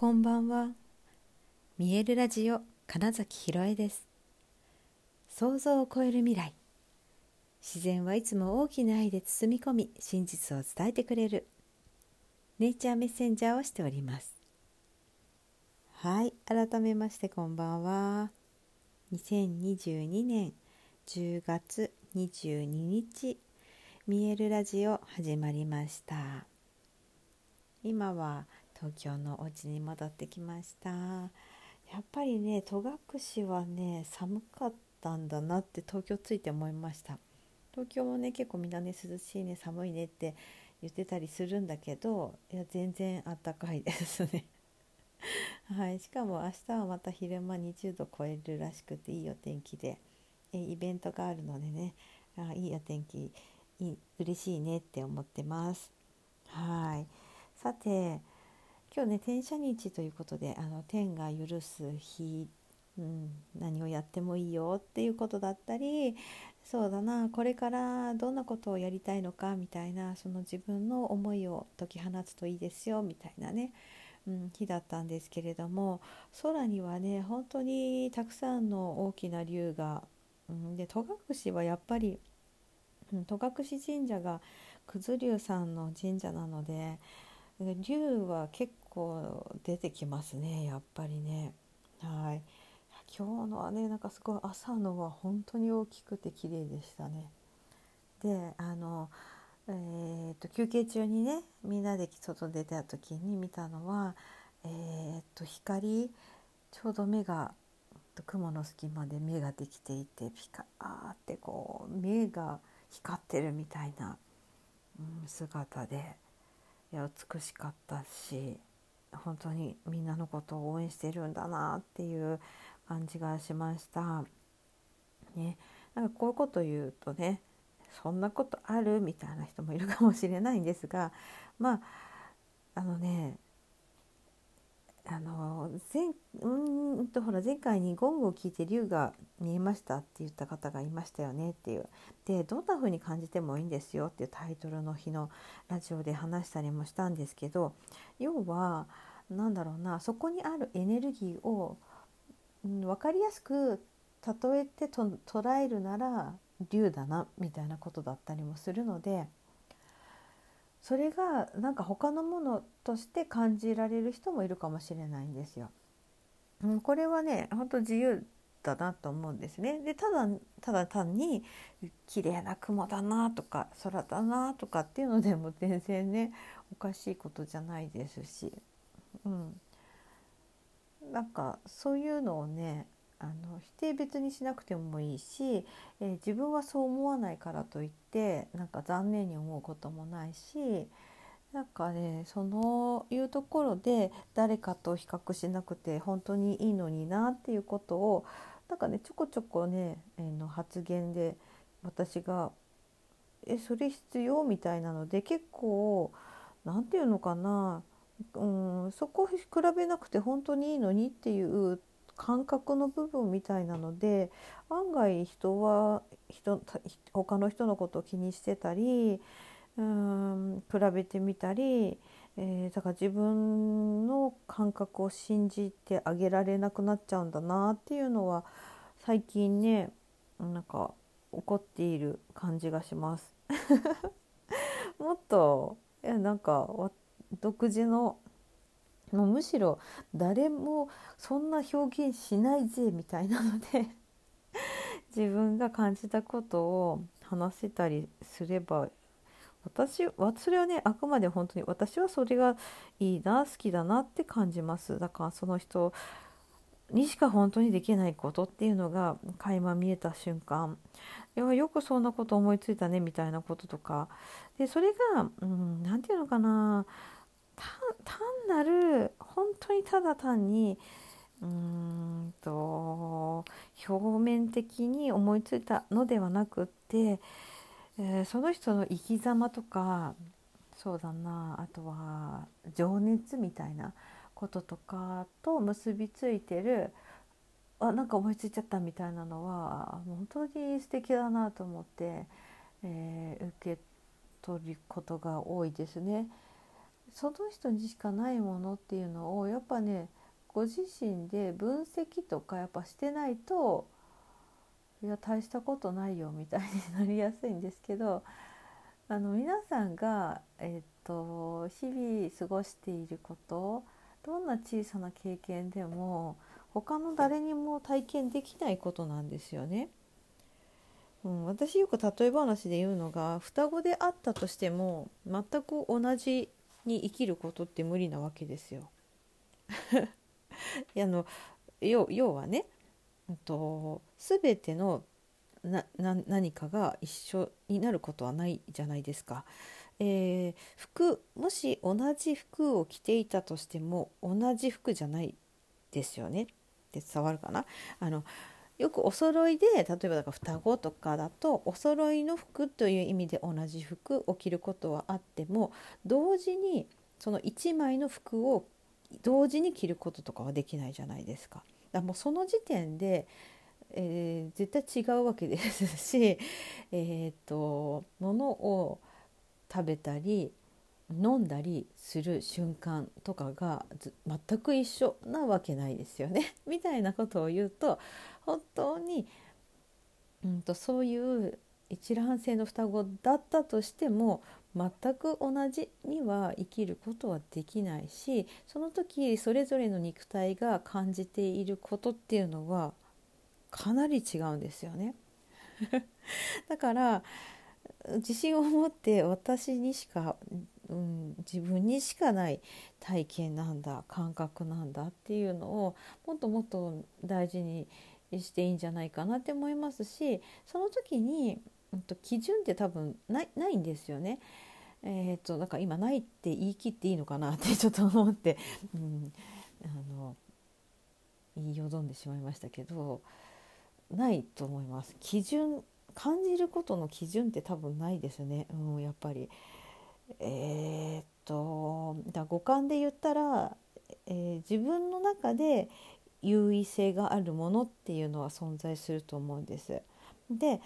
こんばんは。見えるラジオ金崎ひろえです。想像を超える未来。自然はいつも大きな愛で包み込み、真実を伝えてくれる。ネイチャーメッセンジャーをしております。はい、改めましてこんばんは。2022年10月22日、見えるラジオ始まりました。今は東京のお家に戻ってきました。やっぱりね戸隠はね寒かったんだなって東京着いて思いました。東京もね結構みんなね涼しいね寒いねって言ってたりするんだけどいや全然あったかいですね。はい、しかも明日はまた昼間20度超えるらしくていいお天気で。えイベントがあるのでね。あいいお天気い嬉しいねって思ってます。はい。さて今日ね天赦日ということであの天が許す日、うん、何をやってもいいよっていうことだったりそうだなこれからどんなことをやりたいのかみたいなその自分の思いを解き放つといいですよみたいなね、うん、日だったんですけれども空にはね本当にたくさんの大きな竜が、うん、で戸隠はやっぱり、うん、戸隠神社が九頭竜さんの神社なので竜は結構出てきますねやっぱりね。はい。今日のはねなんかすごい朝のは本当に大きくて綺麗でしたね。であのえーと、休憩中にねみんなで外出た時に見たのは、えーと、光ちょうど目が雲の隙間で目ができていてピカーってこう目が光ってるみたいな、うん、姿で。いや美しかったし本当にみんなのことを応援してるんだなっていう感じがしました。ね、なんかこういうこと言うとねそんなことあるみたいな人もいるかもしれないんですがまああのねあの前うんとほら前回にゴングを聞いて竜が見えましたって言った方がいましたよねっていうでどんな風に感じてもいいんですよっていうタイトルの日のラジオで話したりもしたんですけど要は何だろうなそこにあるエネルギーを、うん、分かりやすく例えてと捉えるなら竜だなみたいなことだったりもするので。それがなんか他のものとして感じられる人もいるかもしれないんですよ。うん、これはね本当自由だなと思うんですね。でただただ単に綺麗な雲だなとか空だなとかっていうのでも全然ねおかしいことじゃないですし、うん、なんかそういうのをねあの否定別にしなくてもいいし、えー、自分はそう思わないからといってなんか残念に思うこともないしなんかねそのいうところで誰かと比較しなくて本当にいいのになっていうことをなんかねちょこちょこね、えー、の発言で私が「えそれ必要?」みたいなので結構何て言うのかなうんそこ比べなくて本当にいいのにっていう感覚の部分みたいなので案外人は人他の人のことを気にしてたりうん比べてみたり、えー、だから自分の感覚を信じてあげられなくなっちゃうんだなっていうのは最近ねなんか起こっている感じがします。もっといやなんか独自のもうむしろ誰もそんな表現しないぜみたいなので 自分が感じたことを話せたりすれば私はそれはねあくまで本当に私はそれがいいな好きだなって感じます。だからその人にしか本当にできないことっていうのが垣間見えた瞬間。いやよくそんなこと思いついたねみたいなこととか。でそれが何、うん、て言うのかな。単なる本当にただ単にうーんと表面的に思いついたのではなくって、えー、その人の生き様とかそうだなあとは情熱みたいなこととかと結びついてるあなんか思いついちゃったみたいなのは本当に素敵だなと思って、えー、受け取ることが多いですね。その人にしかないものっていうのをやっぱねご自身で分析とかやっぱしてないといや大したことないよみたいになりやすいんですけどあの皆さんが、えっと日々過ごしていることどんな小さな経験でも他の誰にも体験できないことなんですよね。うん、私よく例え話で言うのが双子であったとしても全く同じに生きることって無理なわけですよ。あの要はね、うんと、全てのな何かが一緒になることはないじゃないですか。えー、服もし同じ服を着ていたとしても同じ服じゃないですよねって伝わるかな？あのよくお揃いで例えばだから双子とかだとお揃いの服という意味で同じ服を着ることはあっても同時にその1枚の服を同時に着ることとかはできないじゃないですか。だもうその時点で、えー、絶対違うわけですし、えーと、物を食べたり飲んだりする瞬間とかが全く一緒なわけないですよね みたいなことを言うと本当に、うんと、そういう一卵性の双子だったとしても全く同じには生きることはできないしその時それぞれの肉体が感じていることっていうのはかなり違うんですよね。だから自信を持って私にしか、うん、自分にしかない体験なんだ感覚なんだっていうのをもっともっと大事にしていいんじゃないかなって思いますしその時に、うん、と基準って多分ないないんですよね。えー、っとだか今ないって言い切っていいのかなってちょっと思って、うん、あの言いよどんでしまいましたけどないと思います。基準感じることの基準って多分ないですね、うん、やっぱり。えー、っとだ五感で言ったら、えー、自分の中で優位性があるものっていうのは存在すると思うんです。で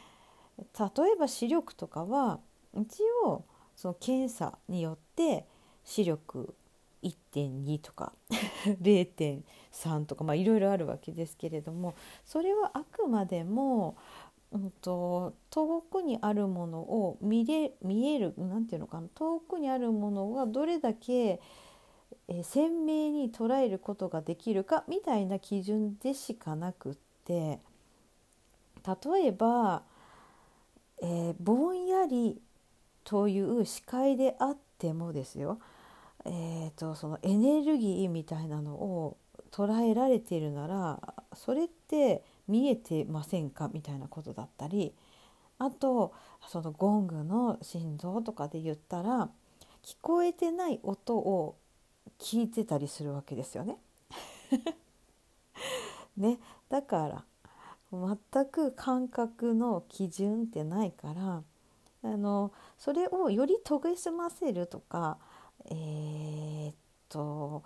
例えば視力とかは一応その検査によって視力1.2とか 0.3とかいろいろあるわけですけれどもそれはあくまでも、うんと、遠くにあるものを見れ見える何て言うのかな遠くにあるものがどれだけえ鮮明に捉えることができるかみたいな基準でしかなくって例えば、えー、ぼんやりという視界であってもですよ、えーと、そのエネルギーみたいなのを捉えられているならそれって見えてませんか？みたいなことだったりあとそのゴングの心臓とかで言ったら聞こえてない音を聞いてたりするわけですよね。ねだから全く感覚の基準ってないからあのそれをより研ぎ澄ませるとかえー、っと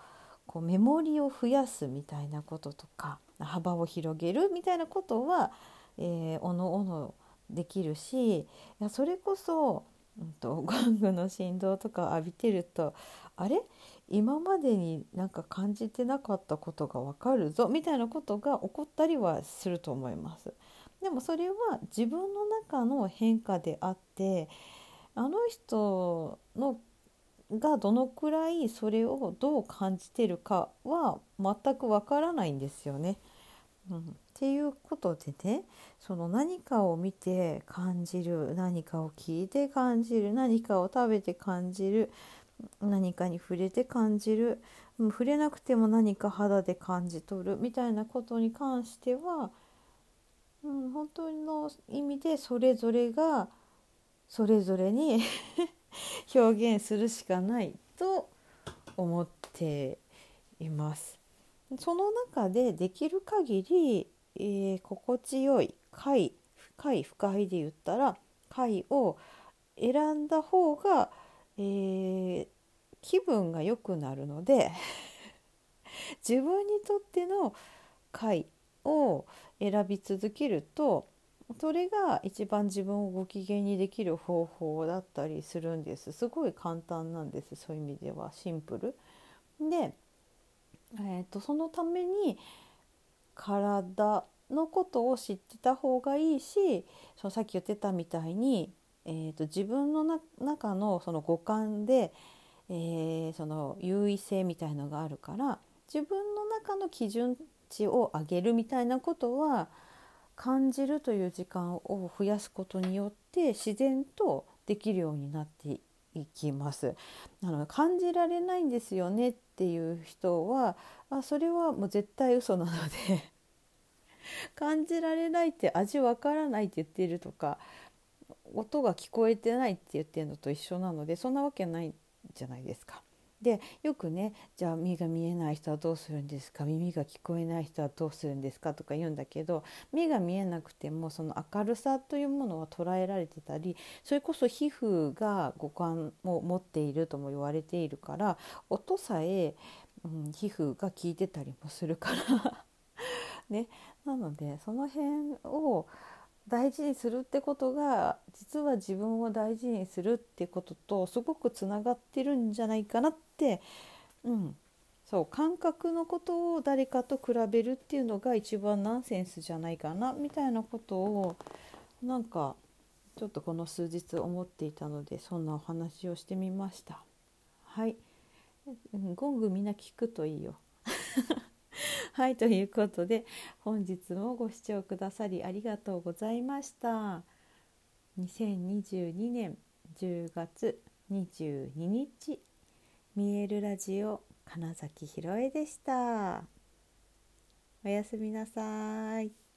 こうメモリを増やすみたいなこととか幅を広げるみたいなことは、えー、おのおのできるしやそれこそ、うんと、ゴングの振動とか浴びてるとあれ？今までになんか感じてなかったことがわかるぞみたいなことが起こったりはすると思います。でもそれは自分の中の変化であってあの人のがどのくらいそれをどう感じてるかは全くわからないんですよね。うん、っていうことでねその何かを見て感じる何かを聞いて感じる何かを食べて感じる何かに触れて感じる触れなくても何か肌で感じ取るみたいなことに関してはうん、本当の意味でそれぞれがそれぞれに 表現するしかないと思っています。その中でできる限り、えー、心地よい快快不快で言ったら快を選んだ方が、えー、気分が良くなるので 自分にとっての快を選び続けるとそれが一番自分をご機嫌にできる方法だったりするんですすごい簡単なんですそういう意味ではシンプル。で、えーと、そのために体のことを知ってた方がいいしそのさっき言ってたみたいに、えーと、自分の中のその五感で、えー、その優位性みたいのがあるから自分の中の基準値を上げるみたいなことは感じるという時間を増やすことによって自然とできるようになっていきます。なので感じられないんですよねっていう人はあそれはもう絶対嘘なので 感じられないって味わからないって言っているとか音が聞こえてないって言ってるのと一緒なのでそんなわけないじゃないですか。でよくねじゃあ目が見えない人はどうするんですか？耳が聞こえない人はどうするんですか？とか言うんだけど目が見えなくてもその明るさというものは捉えられてたりそれこそ皮膚が五感を持っているとも言われているから音さえ、うん、皮膚が効いてたりもするから。ね。なのでその辺を大事にするってことが実は自分を大事にするってこととすごくつながってるんじゃないかなって、うん、そう感覚のことを誰かと比べるっていうのが一番ナンセンスじゃないかなみたいなことをなんかちょっとこの数日思っていたのでそんなお話をしてみました。はい、ゴングみんな聞くといいよ。はいということで本日もご視聴くださりありがとうございました。2022年10月22日見えるラジオ金崎ひろえでした。おやすみなさい。